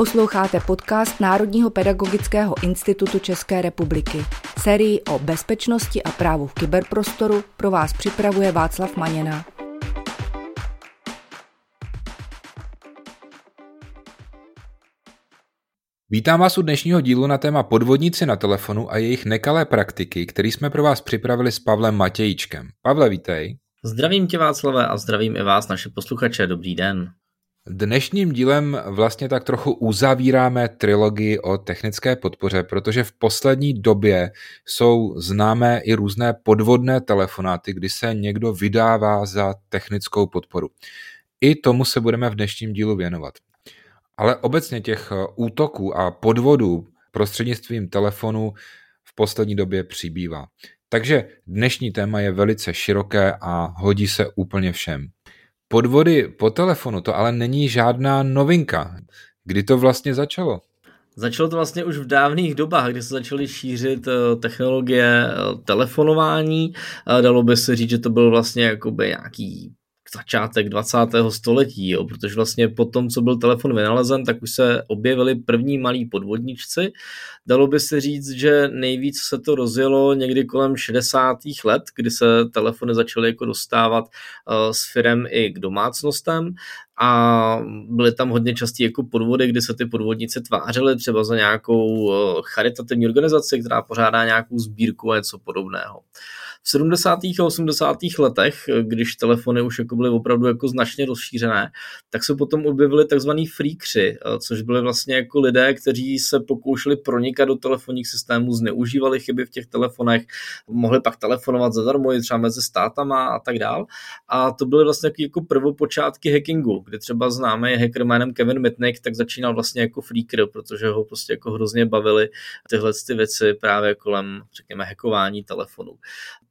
Posloucháte podcast Národního pedagogického institutu České republiky. Sérii o bezpečnosti a právu v kyberprostoru pro vás připravuje Václav Maněna. Vítám vás u dnešního dílu na téma podvodníci na telefonu a jejich nekalé praktiky, který jsme pro vás připravili s Pavlem Matějíčkem. Pavle, vítej. Zdravím tě Václave a zdravím i vás, naše posluchače. Dobrý den. Dnešním dílem vlastně tak trochu uzavíráme trilogii o technické podpoře, protože v poslední době jsou známé i různé podvodné telefonáty, kdy se někdo vydává za technickou podporu. I tomu se budeme v dnešním dílu věnovat. Ale obecně těch útoků a podvodů prostřednictvím telefonu v poslední době přibývá. Takže dnešní téma je velice široké a hodí se úplně všem. Podvody po telefonu to ale není žádná novinka. Kdy to vlastně začalo? Začalo to vlastně už v dávných dobách, kdy se začaly šířit eh, technologie eh, telefonování. Dalo by se říct, že to byl vlastně jakoby nějaký začátek 20. století, jo, protože vlastně po tom, co byl telefon vynalezen, tak už se objevili první malí podvodničci. Dalo by se říct, že nejvíc se to rozjelo někdy kolem 60. let, kdy se telefony začaly jako dostávat uh, s firem i k domácnostem a byly tam hodně častý jako podvody, kdy se ty podvodníci tvářili třeba za nějakou uh, charitativní organizaci, která pořádá nějakou sbírku a něco podobného. V 70. a 80. letech, když telefony už jako byly opravdu jako značně rozšířené, tak se potom objevili takzvaný freakři, což byly vlastně jako lidé, kteří se pokoušeli pronikat do telefonních systémů, zneužívali chyby v těch telefonech, mohli pak telefonovat zadarmo i třeba mezi státama a tak dál. A to byly vlastně jako prvopočátky hackingu, kdy třeba známe hacker jménem Kevin Mitnick, tak začínal vlastně jako freaker, protože ho prostě jako hrozně bavily tyhle ty věci právě kolem, řekněme, hackování telefonu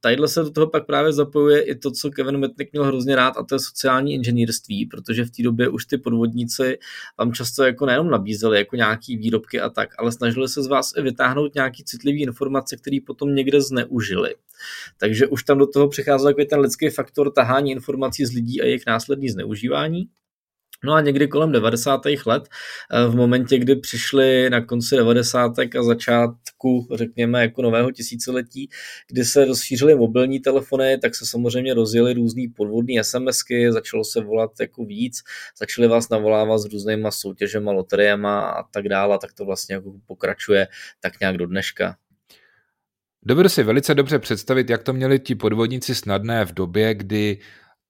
tadyhle se do toho pak právě zapojuje i to, co Kevin Metnick měl hrozně rád, a to je sociální inženýrství, protože v té době už ty podvodníci vám často jako nejenom nabízeli jako nějaký výrobky a tak, ale snažili se z vás i vytáhnout nějaký citlivý informace, které potom někde zneužili. Takže už tam do toho přichází takový ten lidský faktor tahání informací z lidí a jejich následný zneužívání. No a někdy kolem 90. let, eh, v momentě, kdy přišli na konci 90. a začátku, řekněme, jako nového tisíciletí, kdy se rozšířily mobilní telefony, tak se samozřejmě rozjeli různý podvodní SMSky, začalo se volat jako víc, začali vás navolávat s různýma soutěžema, loteriema a tak dále, tak to vlastně jako pokračuje tak nějak do dneška. Dovedu si velice dobře představit, jak to měli ti podvodníci snadné v době, kdy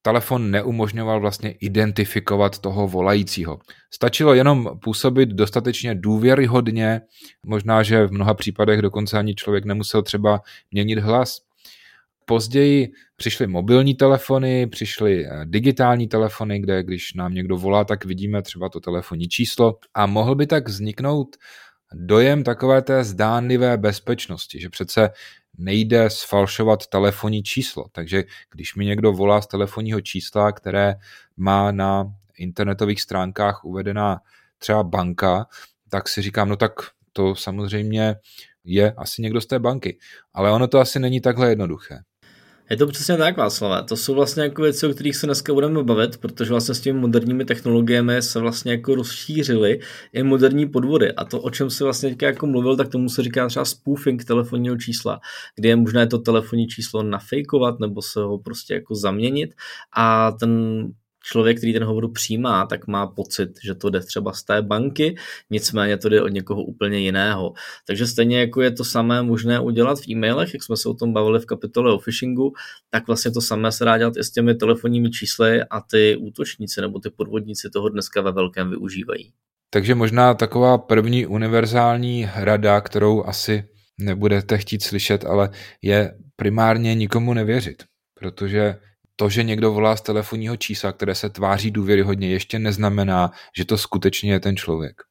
telefon neumožňoval vlastně identifikovat toho volajícího. Stačilo jenom působit dostatečně důvěryhodně, možná, že v mnoha případech dokonce ani člověk nemusel třeba měnit hlas. Později přišly mobilní telefony, přišly eh, digitální telefony, kde když nám někdo volá, tak vidíme třeba to telefonní číslo a mohl by tak vzniknout dojem takové té zdánlivé bezpečnosti, že přece nejde sfalšovat telefonní číslo. Takže když mi někdo volá z telefonního čísla, které má na internetových stránkách uvedená třeba banka, tak si říkám, no tak to samozřejmě je asi někdo z té banky. Ale ono to asi není takhle jednoduché. Je to přesně tak, Václavé. To jsou vlastně jako věci, o kterých se dneska budeme bavit, protože vlastně s těmi moderními technologiemi se vlastně jako rozšířily i moderní podvody. A to, o čem se vlastně teďka jako mluvil, tak tomu se říká třeba spoofing telefonního čísla, kdy je možné to telefonní číslo nafejkovat nebo se ho prostě jako zaměnit a ten člověk, který ten hovor přijímá, tak má pocit, že to jde třeba z té banky, nicméně to jde od někoho úplně jiného. Takže stejně jako je to samé možné udělat v e-mailech, jak jsme se o tom bavili v kapitole o phishingu, tak vlastně to samé se dá dělat i s těmi telefonními čísly a ty útočníci nebo ty podvodníci toho dneska ve velkém využívají. Takže možná taková první univerzální rada, kterou asi nebudete chtít slyšet, ale je primárně nikomu nevěřit, protože to, že někdo volá z telefonního čísla, které se tváří důvěryhodně, ještě neznamená, že to skutečně je ten člověk.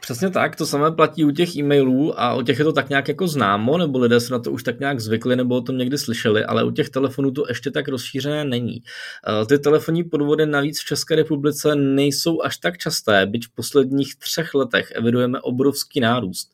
Přesně tak, to samé platí u těch e-mailů a u těch je to tak nějak jako známo, nebo lidé se na to už tak nějak zvykli, nebo o tom někdy slyšeli, ale u těch telefonů to ještě tak rozšířené není. Eh, ty telefonní podvody navíc v České republice nejsou až tak časté, byť v posledních třech letech evidujeme obrovský nárůst.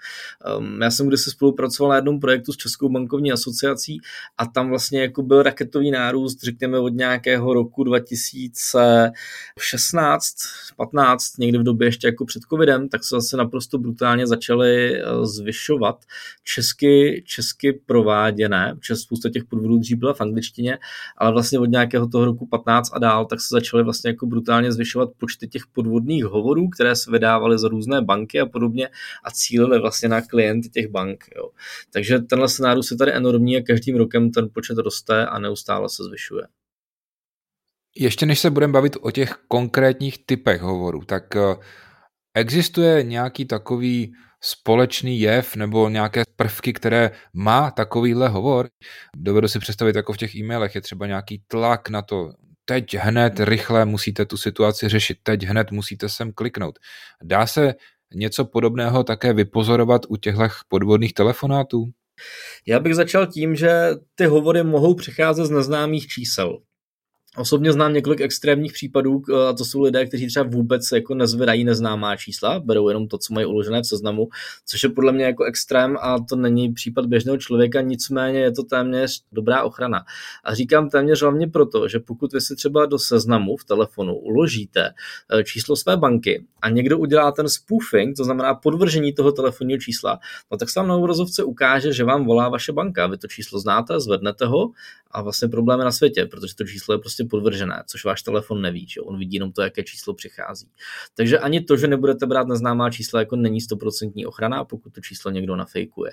Ehm, já jsem kdysi spolupracoval na jednom projektu s Českou bankovní asociací a tam vlastně jako byl raketový nárůst, řekněme od nějakého roku 2016, 15, někdy v době ještě jako před covidem, tak se zase naprosto brutálně začaly zvyšovat česky, česky prováděné, protože spousta těch podvodů dřív byla v angličtině, ale vlastně od nějakého toho roku 15 a dál, tak se začaly vlastně jako brutálně zvyšovat počty těch podvodných hovorů, které se vydávaly za různé banky a podobně a cílily vlastně na klienty těch bank. Jo. Takže tenhle scénář je tady enormní a každým rokem ten počet roste a neustále se zvyšuje. Ještě než se budeme bavit o těch konkrétních typech hovorů, tak eh, existuje nějaký takový společný jev nebo nějaké prvky, které má takovýhle hovor. Dovedu si představit, jako v těch e-mailech je třeba nějaký tlak na to, teď hned rychle musíte tu situaci řešit, teď hned musíte sem kliknout. Dá se něco podobného také vypozorovat u těchto podvodných telefonátů? Já bych začal tím, že ty hovory mohou přicházet z neznámých čísel. Osobně znám několik extrémních případů, a to jsou lidé, kteří třeba vůbec jako nezvedají neznámá čísla, berou jenom to, co mají uložené v seznamu, což je podle mě jako extrém a to není případ běžného člověka, nicméně je to téměř dobrá ochrana. A říkám téměř hlavně proto, že pokud vy si třeba do seznamu v telefonu uložíte eh, číslo své banky a někdo udělá ten spoofing, to znamená podvržení toho telefonního čísla, no tak se vám na obrazovce ukáže, že vám volá vaše banka. Vy to číslo znáte, zvednete ho a vlastně problém je na světě, protože to číslo je prostě podvržené, což váš telefon neví, že on vidí jenom to, jaké číslo přichází. Takže ani to, že nebudete brát neznámá čísla, jako není stoprocentní ochrana, pokud to číslo někdo nafejkuje.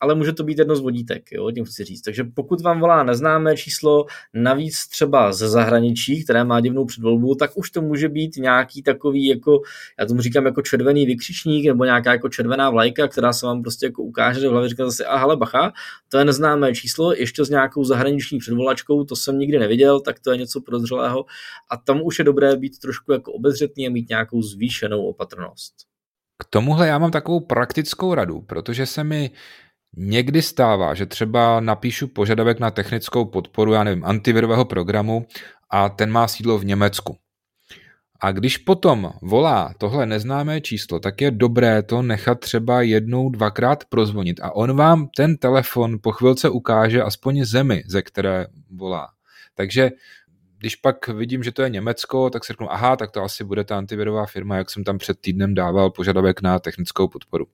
Ale může to být jedno z vodítek, jo, tím chci říct. Takže pokud vám volá neznámé číslo, navíc třeba ze zahraničí, které má divnou předvolbu, tak už to může být nějaký takový, jako, já tomu říkám, jako červený vykřičník nebo nějaká jako červená vlajka, která se vám prostě jako ukáže, že v hlavě říká zase, a hele, bacha, to je neznámé číslo, ještě s nějakou zahraniční předvolačkou, to jsem nikdy neviděl, tak to je něco podezřelého a tam už je dobré být trošku jako obezřetný a mít nějakou zvýšenou opatrnost. K tomuhle já mám takovou praktickou radu, protože se mi někdy stává, že třeba napíšu požadavek na technickou podporu, já nevím, antivirového programu a ten má sídlo v Německu. A když potom volá tohle neznámé číslo, tak je dobré to nechat třeba jednou, dvakrát prozvonit a on vám ten telefon po chvilce ukáže aspoň zemi, ze které volá. Takže když pak vidím, že to je Německo, tak si řeknu, aha, tak to asi bude ta antivirová firma, jak jsem tam před týdnem dával požadavek na technickou podporu.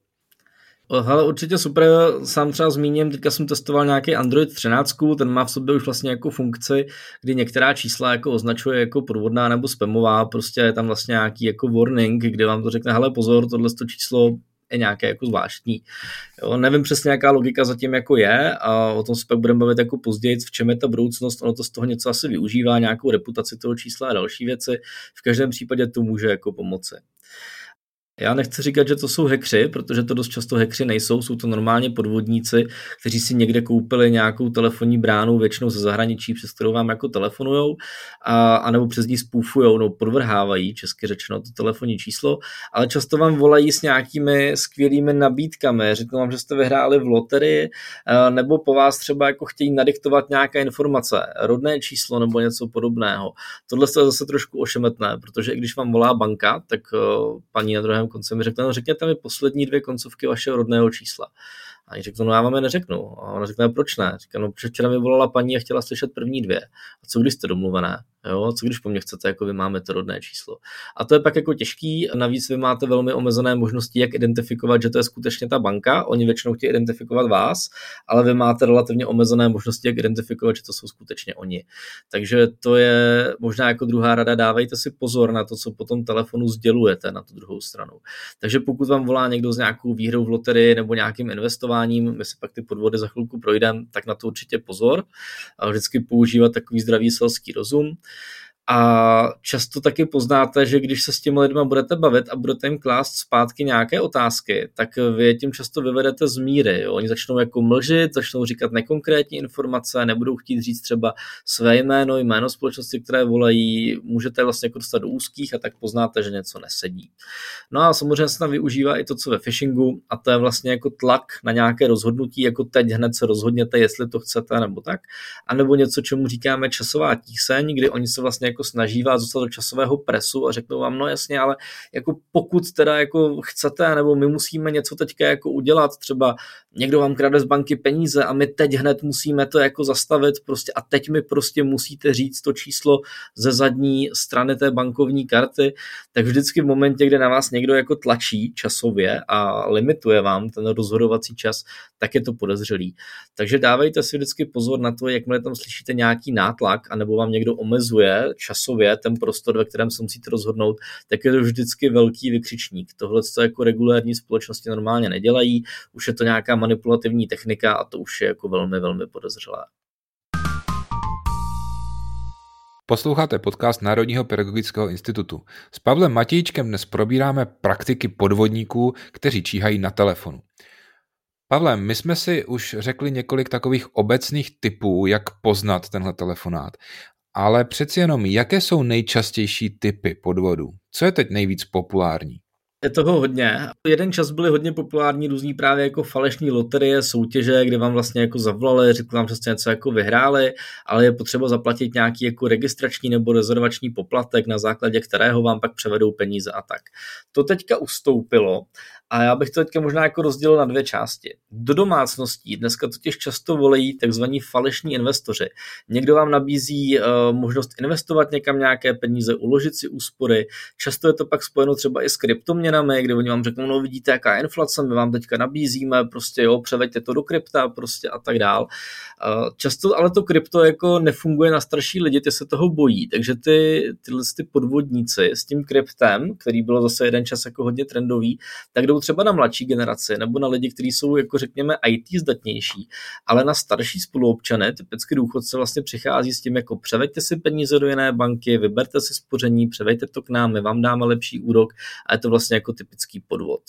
Ale určitě super, sám třeba zmíním, teďka jsem testoval nějaký Android 13, ten má v sobě už vlastně jako funkci, kdy některá čísla jako označuje jako podvodná nebo spamová, prostě je tam vlastně nějaký jako warning, kde vám to řekne, hele pozor, tohle číslo nějaké jako zvláštní. Jo, nevím přesně, jaká logika zatím jako je a o tom se pak budeme bavit jako později, v čem je ta budoucnost, ono to z toho něco asi využívá, nějakou reputaci toho čísla a další věci. V každém případě to může jako pomoci. Já nechci říkat, že to jsou hekři, protože to dost často hekři nejsou, jsou to normálně podvodníci, kteří si někde koupili nějakou telefonní bránu, většinou ze zahraničí, přes kterou vám jako telefonujou, a, anebo přes ní spůfujou, no podvrhávají, česky řečeno, to telefonní číslo, ale často vám volají s nějakými skvělými nabídkami, řeknu vám, že jste vyhráli v loterii, nebo po vás třeba jako chtějí nadiktovat nějaké informace, rodné číslo nebo něco podobného. Tohle je zase trošku ošemetné, protože i když vám volá banka, tak paní na druhém mi řekne, no řekněte mi poslední dvě koncovky vašeho rodného čísla. A oni řeknou, no já vám je neřeknu. A ona řekne, proč ne? Říká, no protože včera mi volala paní a chtěla slyšet první dvě. A co když jste domluvené? Jo, co když po mně chcete, jako vy máme to rodné číslo. A to je pak jako těžký, navíc vy máte velmi omezené možnosti, jak identifikovat, že to je skutečně ta banka, oni většinou chtějí identifikovat vás, ale vy máte relativně omezené možnosti, jak identifikovat, že to jsou skutečně oni. Takže to je možná jako druhá rada, dávejte si pozor na to, co po tom telefonu sdělujete na tu druhou stranu. Takže pokud vám volá někdo s nějakou výhrou v loterii nebo nějakým investováním, my si pak ty podvody za chvilku projdeme, tak na to určitě pozor. A vždycky používat takový zdravý selský rozum. A často taky poznáte, že když se s těmi lidmi budete bavit a budete jim klást zpátky nějaké otázky, tak vy je tím často vyvedete z míry. Jo? Oni začnou jako mlžit, začnou říkat nekonkrétní informace, nebudou chtít říct třeba své jméno, jméno společnosti, které volají, můžete vlastně jako dostat do úzkých a tak poznáte, že něco nesedí. No a samozřejmě se tam využívá i to, co ve phishingu, a to je vlastně jako tlak na nějaké rozhodnutí, jako teď hned se rozhodněte, jestli to chcete nebo tak, anebo něco, čemu říkáme časová tíseň, kdy oni se vlastně jako snaží vás dostat do časového presu a řeknou vám, no jasně, ale jako pokud teda jako chcete, nebo my musíme něco teďka jako udělat, třeba někdo vám krade z banky peníze a my teď hned musíme to jako zastavit prostě a teď mi prostě musíte říct to číslo ze zadní strany té bankovní karty, tak vždycky v momentě, kde na vás někdo jako tlačí časově a limituje vám ten rozhodovací čas, tak je to podezřelý. Takže dávejte si vždycky pozor na to, jakmile tam slyšíte nějaký nátlak, anebo vám někdo omezuje časově ten prostor, ve kterém se musíte rozhodnout, tak je to vždycky velký vykřičník. Tohle to jako regulární společnosti normálně nedělají, už je to nějaká manipulativní technika a to už je jako velmi, velmi podezřelé. Posloucháte podcast Národního pedagogického institutu. S Pavlem Matějčkem dnes probíráme praktiky podvodníků, kteří číhají na telefonu. Pavle, my jsme si už řekli několik takových obecných typů, jak poznat tenhle telefonát. Ale přeci jenom, jaké jsou nejčastější typy podvodů? Co je teď nejvíc populární? Je toho hodně. Jeden čas byly hodně populární různý právě jako falešní loterie, soutěže, kde vám vlastně jako zavolali, řekli vám, jste něco jako vyhráli, ale je potřeba zaplatit nějaký jako registrační nebo rezervační poplatek, na základě kterého vám pak převedou peníze a tak. To teďka ustoupilo a já bych to teďka možná jako rozdělil na dvě části. Do domácností dneska totiž často volejí takzvaní falešní investoři. Někdo vám nabízí uh, možnost investovat někam nějaké peníze, uložit si úspory. Často je to pak spojeno třeba i s kryptoměnami, kde oni vám řeknou, no vidíte, jaká je inflace, my vám teďka nabízíme, prostě jo, převeďte to do krypta prostě a tak dál. Často ale to krypto jako nefunguje na starší lidi, ty se toho bojí, takže ty, tyhle ty podvodníci s tím kryptem, který bylo zase jeden čas jako hodně trendový, tak jdou třeba na mladší generaci nebo na lidi, kteří jsou, jako řekněme, IT zdatnější, ale na starší spoluobčany, typicky důchodce vlastně přichází s tím, jako převeďte si peníze do jiné banky, vyberte si spoření, převeďte to k nám, my vám dáme lepší úrok. A je to vlastně jako typický podvod.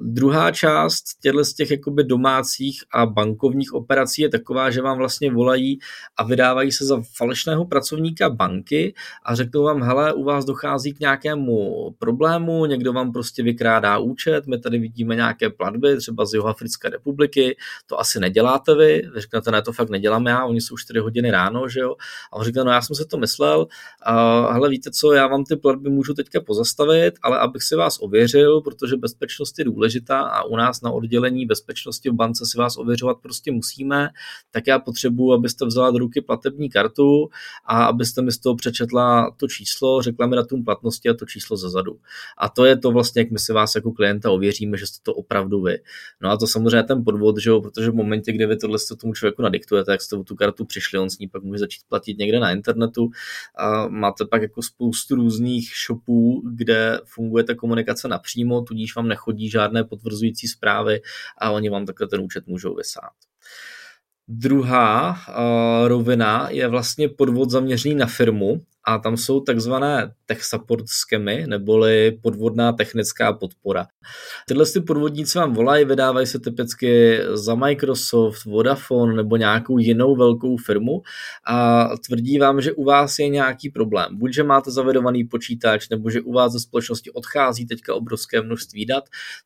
Druhá část těchto z těch jakoby domácích a bankovních operací je taková, že vám vlastně volají a vydávají se za falešného pracovníka banky a řeknou vám, hele, u vás dochází k nějakému problému, někdo vám prostě vykrádá účet, my tady vidíme nějaké platby, třeba z Jihoafrické republiky, to asi neděláte vy, vy řeknete, ne, to fakt nedělám já, oni jsou 4 hodiny ráno, že jo, a on říká, no já jsem se to myslel, a hele, víte co, já vám ty platby můžu teďka pozastavit, ale abych si vás ověřil, protože bezpečnost je důležitá, a u nás na oddělení bezpečnosti v bance si vás ověřovat prostě musíme, tak já potřebuji, abyste vzala do ruky platební kartu a abyste mi z toho přečetla to číslo, řekla mi datum platnosti a to číslo zezadu. A to je to vlastně, jak my si vás jako klienta ověříme, že jste to opravdu vy. No a to samozřejmě ten podvod, že jo, protože v momentě, kdy vy tohle tomu člověku nadiktujete, jak jste tu kartu přišli, on s ní pak může začít platit někde na internetu a máte pak jako spoustu různých shopů, kde funguje ta komunikace napřímo, tudíž vám nechodí žádné potvrzující zprávy a oni vám takhle ten účet můžou vysát. Druhá uh, rovina je vlastně podvod zaměřený na firmu a tam jsou takzvané tech support skemy, neboli podvodná technická podpora. Tyhle ty podvodníci vám volají, vydávají se typicky za Microsoft, Vodafone nebo nějakou jinou velkou firmu a tvrdí vám, že u vás je nějaký problém. Buď, že máte zavedovaný počítač, nebo že u vás ze společnosti odchází teďka obrovské množství dat.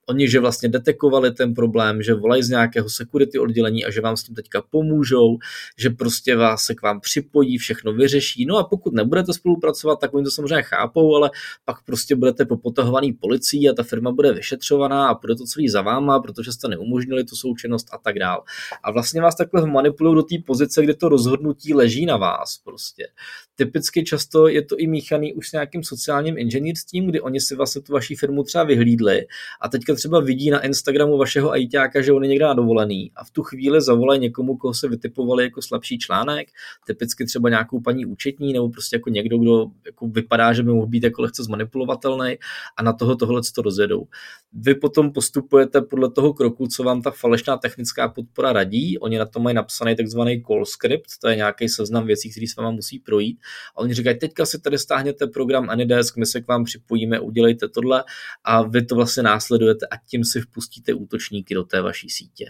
Oni, že vlastně detekovali ten problém, že volají z nějakého security oddělení a že vám s tím teďka pomůžou, že prostě vás se k vám připojí, všechno vyřeší. No a pokud nebudete spolupracovat, tak oni to samozřejmě chápou, ale pak prostě budete popotahovaný policií a ta firma bude vyšetřovaná a bude to celý za váma, protože jste neumožnili tu součinnost a tak dál. A vlastně vás takhle manipulují do té pozice, kde to rozhodnutí leží na vás prostě. Typicky často je to i míchaný už s nějakým sociálním inženýrstvím, kdy oni si vlastně tu vaší firmu třeba vyhlídli a teďka třeba vidí na Instagramu vašeho ITáka, že on je někde na dovolený a v tu chvíli zavolají někomu, koho se vytipovali jako slabší článek, typicky třeba nějakou paní účetní nebo prostě jako někdo, kdo jako vypadá, že by mohl být jako lehce zmanipulovatelný a na toho tohle to rozjedou. Vy potom postupujete podle toho kroku, co vám ta falešná technická podpora radí. Oni na to mají napsaný takzvaný call script, to je nějaký seznam věcí, který s váma musí projít. A oni říkají, teďka si tady stáhněte program Anydesk, my se k vám připojíme, udělejte tohle a vy to vlastně následujete a tím si vpustíte útočníky do té vaší sítě.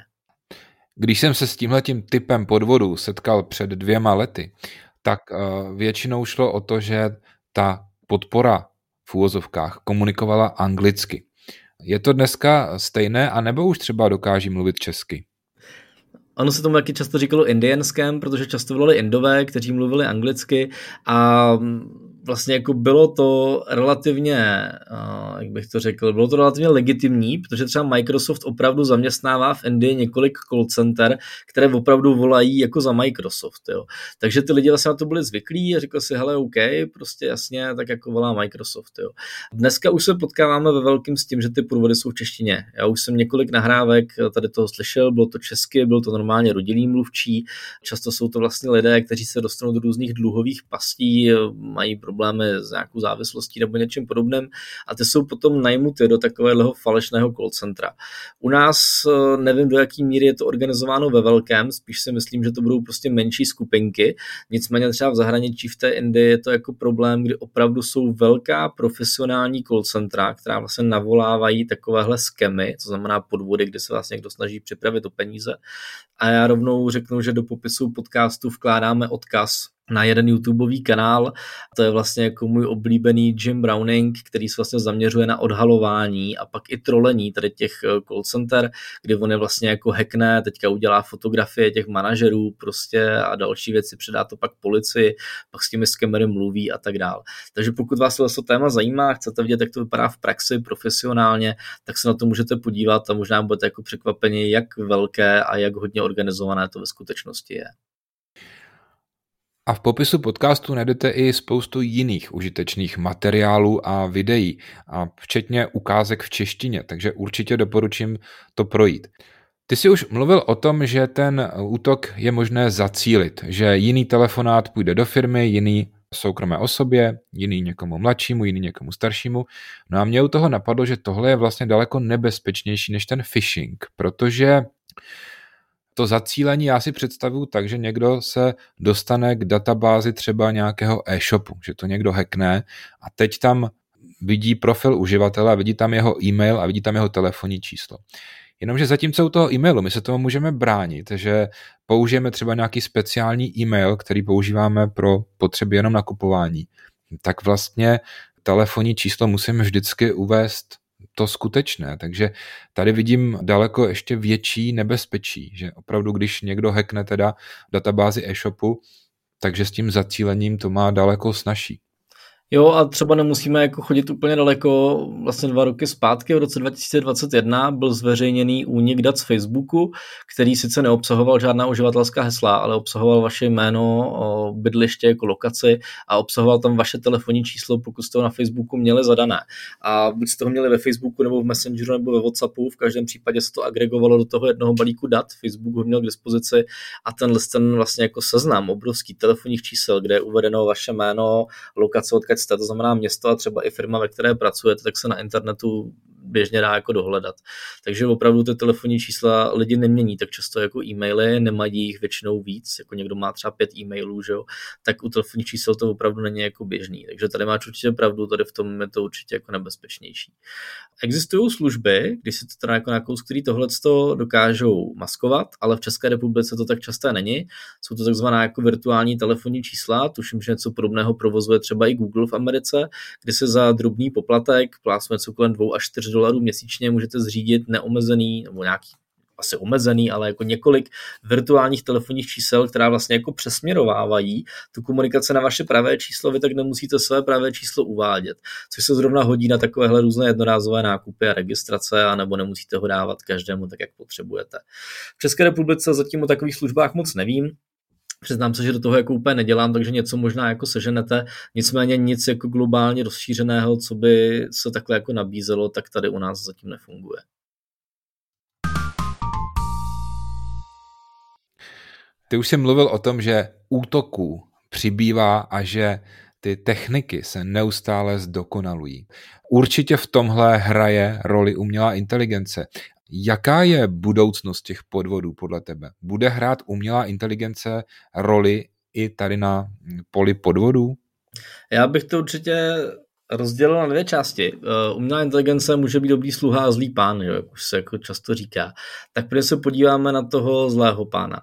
Když jsem se s tímhletím typem podvodu setkal před dvěma lety, tak eh, většinou šlo o to, že ta podpora v úvozovkách komunikovala anglicky. Je to dneska stejné, anebo už třeba dokáží mluvit česky? Ono se tomu taky často říkalo Indian scam, protože často volali Indové, kteří mluvili anglicky a vlastně jako bylo to relativně, jak bych to řekl, bylo to relativně legitimní, protože třeba Microsoft opravdu zaměstnává v Indii několik call center, které opravdu volají jako za Microsoft, jo. Takže ty lidi vlastně na to byli zvyklí a řekli si, hele, OK, prostě jasně, tak jako volá Microsoft, jo. Dneska už se potkáváme ve velkým s tím, že ty průvody jsou v češtině. Já už jsem několik nahrávek tady toho slyšel, bylo to česky, byl to normálně rodilý mluvčí, často jsou to vlastně lidé, kteří se dostanou do různých dluhových pastí, mají problém problémy s nějakou závislostí nebo něčím podobným a ty jsou potom najmuty do takového falešného call centra. U nás eh, nevím, do jaký míry je to organizováno ve velkém, spíš si myslím, že to budou prostě menší skupinky, nicméně třeba v zahraničí v té Indii je to jako problém, kdy opravdu jsou velká profesionální call centra, která vlastně navolávají takovéhle skemy, to znamená podvody, kde se vlastně někdo snaží připravit o peníze. A já rovnou řeknu, že do popisu podcastu vkládáme odkaz na jeden YouTubeový kanál. To je vlastně jako můj oblíbený Jim Browning, který se vlastně zaměřuje na odhalování a pak i trolení tady těch eh, call center, kdy on je vlastně jako hackne, teďka udělá fotografie těch manažerů prostě a další věci, předá to pak policii, pak s těmi skamery mluví a tak dále. Takže pokud vás to téma zajímá, chcete vidět, jak to vypadá v praxi profesionálně, tak se na to můžete podívat a možná budete jako překvapeni, jak velké a jak hodně organizované to ve skutečnosti je. A v popisu podcastu najdete i spoustu jiných užitečných materiálů a videí, a včetně ukázek v češtině, takže určitě doporučím to projít. Ty jsi už mluvil o tom, že ten útok je možné zacílit, že jiný telefonát půjde do firmy, jiný soukromé osobě, jiný někomu mladšímu, jiný někomu staršímu. No a mě u toho napadlo, že tohle je vlastně daleko nebezpečnější než ten phishing, protože to zacílení já si představuju tak, že někdo se dostane k databázi třeba nějakého e-shopu, že to někdo hackne a teď tam vidí profil uživatele vidí tam jeho e-mail a vidí tam jeho telefonní číslo. Jenomže zatímco u toho e-mailu my se tomu můžeme bránit, že použijeme třeba nějaký speciální e-mail, který používáme pro potřeby jenom nakupování, tak vlastně telefonní číslo musíme vždycky uvést to skutečné. Takže tady vidím daleko ještě větší nebezpečí, že opravdu, když někdo hackne teda databázi e-shopu, takže s tím zacílením to má daleko snažší. Jo a třeba nemusíme jako chodit úplně daleko, vlastně dva roky zpátky, v roce 2021 byl zveřejněný únik dat z Facebooku, který sice neobsahoval žádná uživatelská hesla, ale obsahoval vaše jméno, bydliště jako lokaci a obsahoval tam vaše telefonní číslo, pokud jste ho na Facebooku měli zadané. A buď jste ho měli ve Facebooku nebo v Messengeru nebo ve Whatsappu, v každém případě se to agregovalo do toho jednoho balíku dat, Facebook ho měl k dispozici a ten ten vlastně jako seznam obrovský telefonních čísel, kde je uvedeno vaše jméno, lokace, odkud jste, to znamená město a třeba i firma, ve které pracujete, tak se na internetu běžně dá jako dohledat. Takže opravdu ty telefonní čísla lidi nemění tak často jako e-maily, nemají jich většinou víc, jako někdo má třeba pět e-mailů, že jo, tak u telefonních čísel to opravdu není jako běžný. Takže tady máš určitě pravdu, tady v tom je to určitě jako nebezpečnější. Existují služby, když si to teda jako nějakou, který tohle dokážou maskovat, ale v České republice to tak časté není. Jsou to takzvaná jako virtuální telefonní čísla, tuším, že něco podobného provozuje třeba i Google v Americe, kdy se za drobný poplatek, plásme něco kolem 2 až 4 dolarů měsíčně můžete zřídit neomezený nebo nějaký asi omezený, ale jako několik virtuálních telefonních čísel, která vlastně jako přesměrovávají tu komunikaci na vaše pravé číslo, vy tak nemusíte své pravé číslo uvádět, což se zrovna hodí na takovéhle různé jednorázové nákupy a registrace, anebo nemusíte ho dávat každému tak, jak potřebujete. V České republice zatím o takových službách moc nevím, Přiznám se, že do toho jako úplně nedělám, takže něco možná jako seženete, nicméně nic jako globálně rozšířeného, co by se takhle jako nabízelo, tak tady u nás zatím nefunguje. Ty už jsi mluvil o tom, že útoků přibývá a že ty techniky se neustále zdokonalují. Určitě v tomhle hraje roli umělá inteligence. Jaká je budoucnost těch podvodů podle tebe? Bude hrát umělá inteligence roli i tady na poli podvodů? Já bych to určitě rozdělil na dvě části. Uh, umělá inteligence může být dobrý sluha a zlý pán, jo, jak už se jako často říká. Tak prvně se podíváme na toho zlého pána.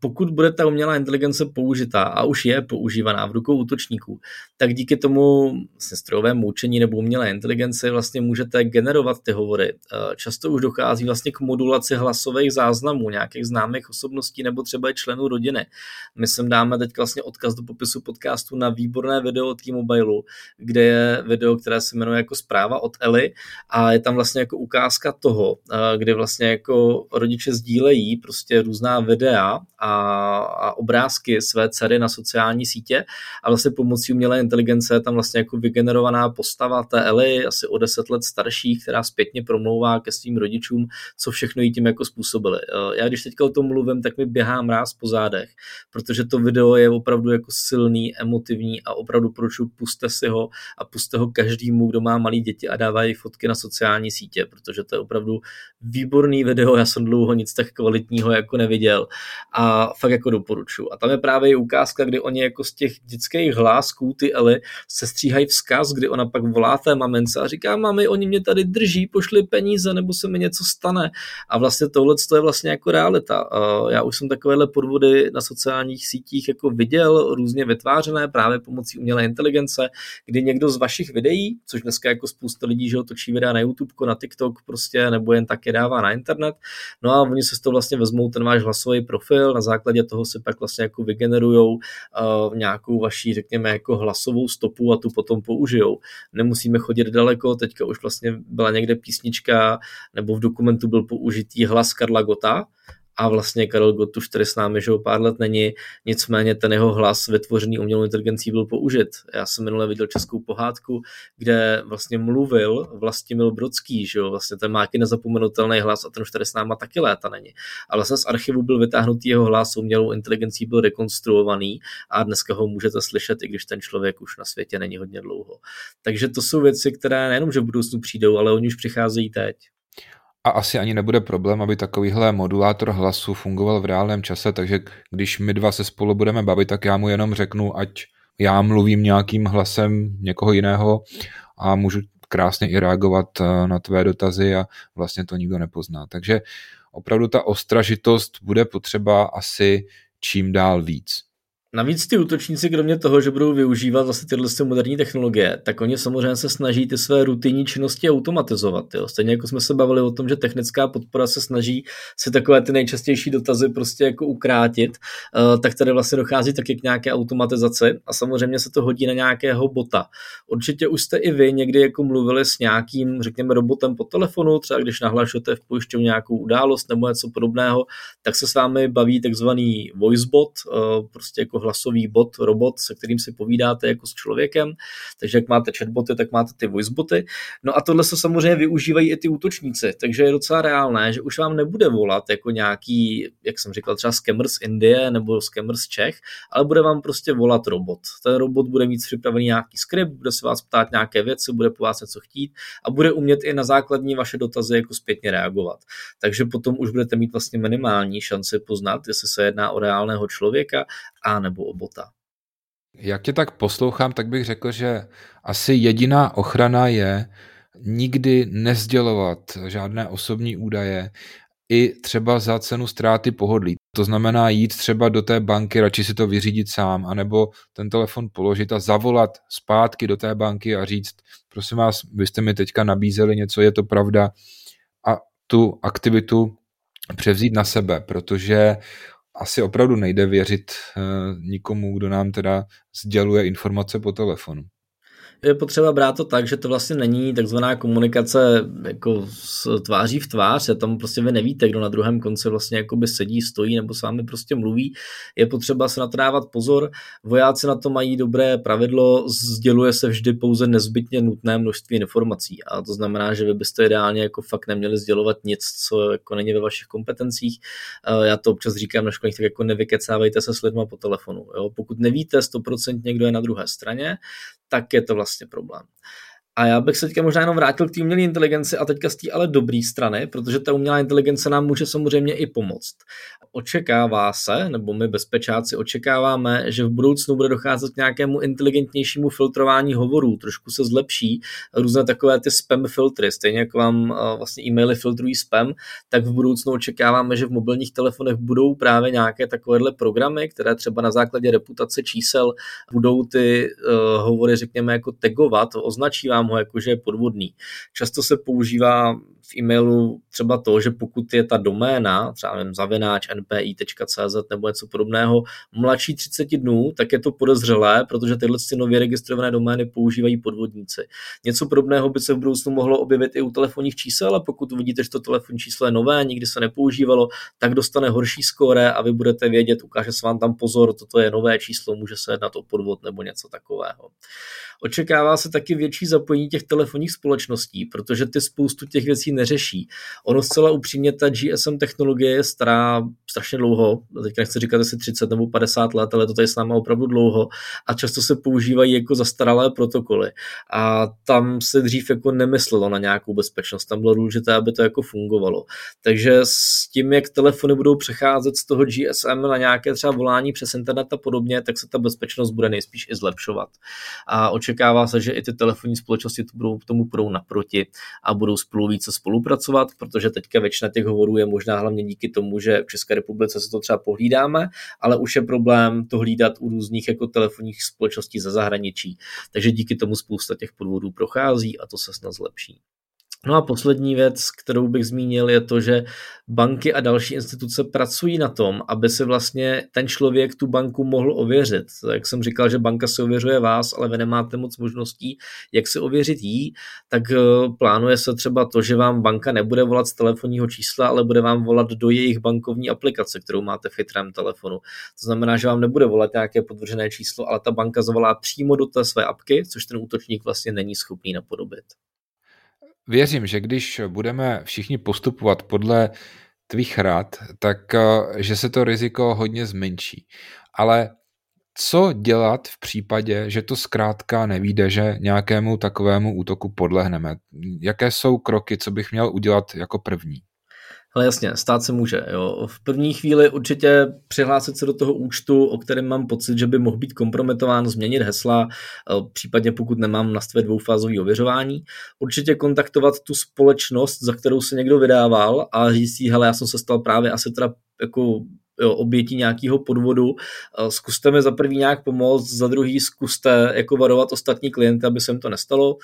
Pokud bude ta umělá inteligence použitá a už je používaná v rukou útočníků, tak díky tomu strojovému učení nebo umělé inteligenci vlastně můžete generovat ty hovory. Eh, často už dochází vlastně k modulaci hlasových záznamů nějakých známých osobností nebo třeba i členů rodiny. My sem dáme teď vlastně odkaz do popisu podcastu na výborné video od T-Mobile, kde je video, které se jmenuje jako zpráva od Eli a je tam vlastně jako ukázka toho, eh, kdy vlastně jako rodiče sdílejí prostě různá videa a, a obrázky své dcery na sociální sítě a vlastně pomocí umělé inteligence je tam vlastně jako vygenerovaná postava té Eli, asi o deset let starší, která zpětně promlouvá ke svým rodičům, co všechno jí tím jako způsobili. Eh, já když teďka o tom mluvím, tak mi běhá mráz po zádech, protože to video je opravdu jako silný, emotivní a opravdu proču, puste si ho a puste ho každému, kdo má malý děti a dává fotky na sociální sítě, protože to je opravdu výborný video, já jsem dlouho nic tak kvalitního jako neviděl a fakt jako doporučuji. A tam je právě ukázka, kdy oni jako z těch dětských hlásků, ty Eli, se stříhají vzkaz, kdy ona pak volá té mamince a říká, mami, oni mě tady drží, pošli peníze, nebo se mi něco stane. A vlastně tohle je vlastně jako realita. Já už jsem takovéhle podvody na sociálních sítích jako viděl, různě vytvářené právě pomocí umělé inteligence, kdy někdo z vašich videí, což dneska jako spousta lidí, že točí videa na YouTube, na TikTok prostě, nebo jen tak je dává na internet, no a oni se z toho vlastně vezmou ten váš hlasový profil, na základě toho si pak vlastně jako vygenerujou uh, nějakou vaší, řekněme, jako hlasovou stopu a tu potom použijou. Nemusíme chodit daleko, teďka už vlastně byla někde písnička, nebo v dokumentu byl použitý hlas Karla Gota, a vlastně Karel Gott už tady s námi, že pár let není, nicméně ten jeho hlas vytvořený umělou inteligencí byl použit. Já jsem minule viděl českou pohádku, kde vlastně mluvil Vlastimil Brodský, že jo, vlastně ten má jaký nezapomenutelný hlas a ten už tady s náma taky léta není. A vlastně z archivu byl vytáhnutý jeho hlas, umělou inteligencí byl rekonstruovaný a dneska ho můžete slyšet, i když ten člověk už na světě není hodně dlouho. Takže to jsou věci, které nejenom, že v budoucnu přijdou, ale oni už přicházejí teď. A asi ani nebude problém, aby takovýhle modulátor hlasu fungoval v reálném čase, takže když my dva se spolu budeme bavit, tak já mu jenom řeknu, ať já mluvím nějakým hlasem někoho jiného a můžu krásně i reagovat eh, na tvé dotazy a vlastně to nikdo nepozná. Takže opravdu ta ostražitost bude potřeba asi čím dál víc. Navíc ty útočníci, kromě toho, že budou využívat vlastně tyhle moderní technologie, tak oni samozřejmě se snaží ty své rutinní činnosti automatizovat. Jo. Stejně jako jsme se bavili o tom, že technická podpora se snaží si takové ty nejčastější dotazy prostě jako ukrátit, uh, tak tady vlastně dochází taky k nějaké automatizaci a samozřejmě se to hodí na nějakého bota. Určitě už jste i vy někdy jako mluvili s nějakým, řekněme, robotem po telefonu, třeba když nahlašujete v pojišťovně nějakou událost nebo něco podobného, tak se s vámi baví takzvaný voicebot, uh, prostě jako hlasový bot, robot, se kterým si povídáte jako s člověkem. Takže jak máte chatboty, tak máte ty voiceboty. No a tohle se samozřejmě využívají i ty útočníci, takže je docela reálné, že už vám nebude volat jako nějaký, jak jsem říkal, třeba scammer z Indie nebo scammer z Čech, ale bude vám prostě volat robot. Ten robot bude mít připravený nějaký skript, bude se vás ptát nějaké věci, bude po vás něco chtít a bude umět i na základní vaše dotazy jako zpětně reagovat. Takže potom už budete mít vlastně minimální šanci poznat, jestli se jedná o reálného člověka a nebo o bota. Jak tě tak poslouchám, tak bych řekl, že asi jediná ochrana je nikdy nezdělovat žádné osobní údaje, i třeba za cenu ztráty pohodlí. To znamená jít třeba do té banky, radši si to vyřídit sám, anebo ten telefon položit a zavolat zpátky do té banky a říct, prosím vás, vy jste mi teďka nabízeli něco, je to pravda, a tu aktivitu převzít na sebe, protože asi opravdu nejde věřit eh, nikomu, kdo nám teda sděluje informace po telefonu je potřeba brát to tak, že to vlastně není takzvaná komunikace jako s tváří v tvář, je tam prostě vy nevíte, kdo na druhém konci vlastně jakoby sedí, stojí nebo s vámi prostě mluví. Je potřeba se na to dávat pozor. Vojáci na to mají dobré pravidlo, sděluje se vždy pouze nezbytně nutné množství informací. A to znamená, že vy byste ideálně jako fakt neměli sdělovat nic, co jako není ve vašich kompetencích. Já to občas říkám na školních, tak jako nevykecávejte se s lidma po telefonu. Jo? Pokud nevíte 100% někdo je na druhé straně, tak je to vlastně problém. A já bych se teďka možná jenom vrátil k té umělé inteligenci a teďka z té ale dobré strany, protože ta umělá inteligence nám může samozřejmě i pomoct. Očekává se, nebo my bezpečáci očekáváme, že v budoucnu bude docházet k nějakému inteligentnějšímu filtrování hovorů, trošku se zlepší různé takové ty spam filtry, stejně jako vám eh, vlastně e-maily filtrují spam, tak v budoucnu očekáváme, že v mobilních telefonech budou právě nějaké takovéhle programy, které třeba na základě reputace čísel budou ty uh, hovory, řekněme, jako tagovat, označí vám ho jako, že je podvodný. Často se používá v e-mailu třeba to, že pokud je ta doména, třeba nevím, zavináč npi.cz nebo něco podobného, mladší 30 dnů, tak je to podezřelé, protože tyhle ty nově registrované domény používají podvodníci. Něco podobného by se v budoucnu mohlo objevit i u telefonních čísel, a pokud uvidíte, že to telefonní číslo je nové, nikdy se nepoužívalo, tak dostane horší skóre a vy budete vědět, ukáže se vám tam pozor, toto je nové číslo, může se jednat o podvod nebo něco takového. Očekává se taky větší zapojení těch telefonních společností, protože ty spoustu těch věcí neřeší. Ono zcela upřímně, ta GSM technologie je stará strašně dlouho, teďka nechci říkat asi 30 nebo 50 let, ale to tady s námi opravdu dlouho a často se používají jako zastaralé protokoly. A tam se dřív jako nemyslelo na nějakou bezpečnost, tam bylo důležité, aby to jako fungovalo. Takže s tím, jak telefony budou přecházet z toho GSM na nějaké třeba volání přes internet a podobně, tak se ta bezpečnost bude nejspíš i zlepšovat. A očekává se, že i ty telefonní společnosti to budou, tomu budou naproti a budou spolu více spolupracovat, protože teďka většina těch hovorů je možná hlavně díky tomu, že v České republice se to třeba pohlídáme, ale už je problém to hlídat u různých jako telefonních společností ze zahraničí. Takže díky tomu spousta těch podvodů prochází a to se snad zlepší. No a poslední věc, kterou bych zmínil, je to, že banky a další instituce pracují na tom, aby si vlastně ten člověk tu banku mohl ověřit. Jak jsem říkal, že banka si ověřuje vás, ale vy nemáte moc možností, jak si ověřit jí, tak eh, plánuje se třeba to, že vám banka nebude volat z telefonního čísla, ale bude vám volat do jejich bankovní aplikace, kterou máte v chytrém telefonu. To znamená, že vám nebude volat nějaké podvržené číslo, ale ta banka zavolá přímo do té své apky, což ten útočník vlastně není schopný napodobit. Věřím, že když budeme všichni postupovat podle tvých rad, tak eh, že se to riziko hodně zmenší. Ale co dělat v případě, že to zkrátka nevíde, že nějakému takovému útoku podlehneme? Jaké jsou kroky, co bych měl udělat jako první? Ale jasně, stát se může. Jo. V první chvíli určitě přihlásit se do toho účtu, o kterém mám pocit, že by mohl být kompromitován, změnit hesla, eh, případně pokud nemám nastavit dvoufázové ověřování. Určitě kontaktovat tu společnost, za kterou se někdo vydával a říct si, hele, já jsem se stal právě asi teda jako jo, obětí nějakého podvodu. Zkuste mi za prvý nějak pomoct, za druhý zkuste jako varovat ostatní klienty, aby se jim to nestalo.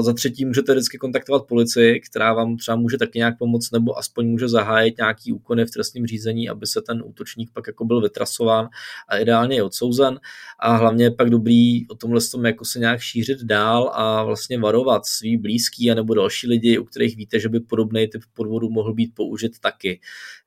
Za třetí můžete vždycky kontaktovat policii, která vám třeba může taky nějak pomoct, nebo aspoň může zahájit nějaký úkony v trestním řízení, aby se ten útočník pak jako byl vytrasován a ideálně je odsouzen. A hlavně je pak dobrý o tomhle tom jako se nějak šířit dál a vlastně varovat svý blízký a nebo další lidi, u kterých víte, že by podobný typ podvodu mohl být použit taky.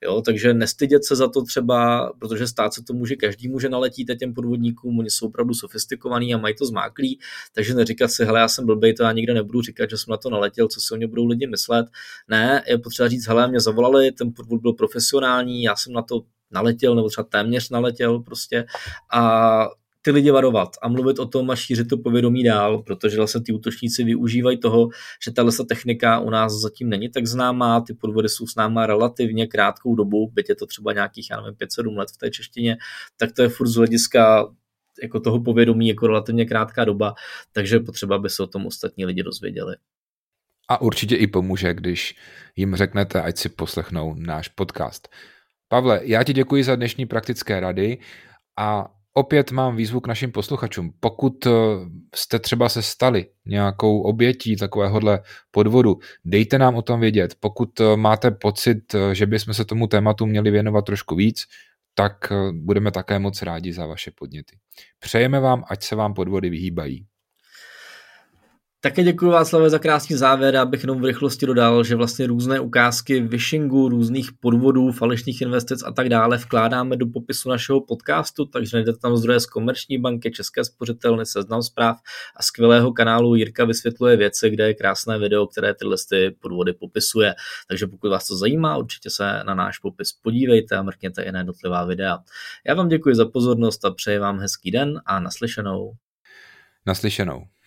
Jo, takže nestydět se za to třeba, protože stát se to může, každý může naletít těm podvodníkům, oni jsou opravdu sofistikovaní a mají to zmáklý, takže neříkat si, hele, já jsem blbej, to já nikde nebudu říkat, že jsem na to naletěl, co si o ně budou lidi myslet. Ne, je potřeba říct, hele, mě zavolali, ten podvod byl profesionální, já jsem na to naletěl, nebo třeba téměř naletěl prostě a ty lidi varovat a mluvit o tom a šířit to povědomí dál, protože vlastně ty útočníci využívají toho, že tahle technika u nás zatím není tak známá, ty podvody jsou s náma relativně krátkou dobu, byť je to třeba nějakých, já nevím, 5-7 let v té češtině, tak to je furt z hlediska jako toho povědomí jako relativně krátká doba, takže potřeba, aby se o tom ostatní lidi dozvěděli. A určitě i pomůže, když jim řeknete, ať si poslechnou náš podcast. Pavle, já ti děkuji za dnešní praktické rady a opět mám výzvu k našim posluchačům. Pokud eh, jste třeba se stali nějakou obětí takovéhohle podvodu, dejte nám o tom vědět. Pokud eh, máte pocit, eh, že bychom se tomu tématu měli věnovat trošku víc, tak budeme také moc rádi za vaše podněty. Přejeme vám, ať se vám podvody vyhýbají. Také děkuji Václave za krásný závěr, abych jenom v rychlosti dodal, že vlastně různé ukázky vishingu, různých podvodů, falešných investic a tak dále vkládáme do popisu našeho podcastu, takže najdete tam zdroje z Komerční banky, České spořitelny, seznam zpráv a skvělého kanálu Jirka vysvětluje věci, kde je krásné video, které tyhle ty podvody popisuje. Takže pokud vás to zajímá, určitě se na náš popis podívejte a mrkněte i na jednotlivá videa. Já vám děkuji za pozornost a přeji vám hezký den a naslyšenou. Naslyšenou.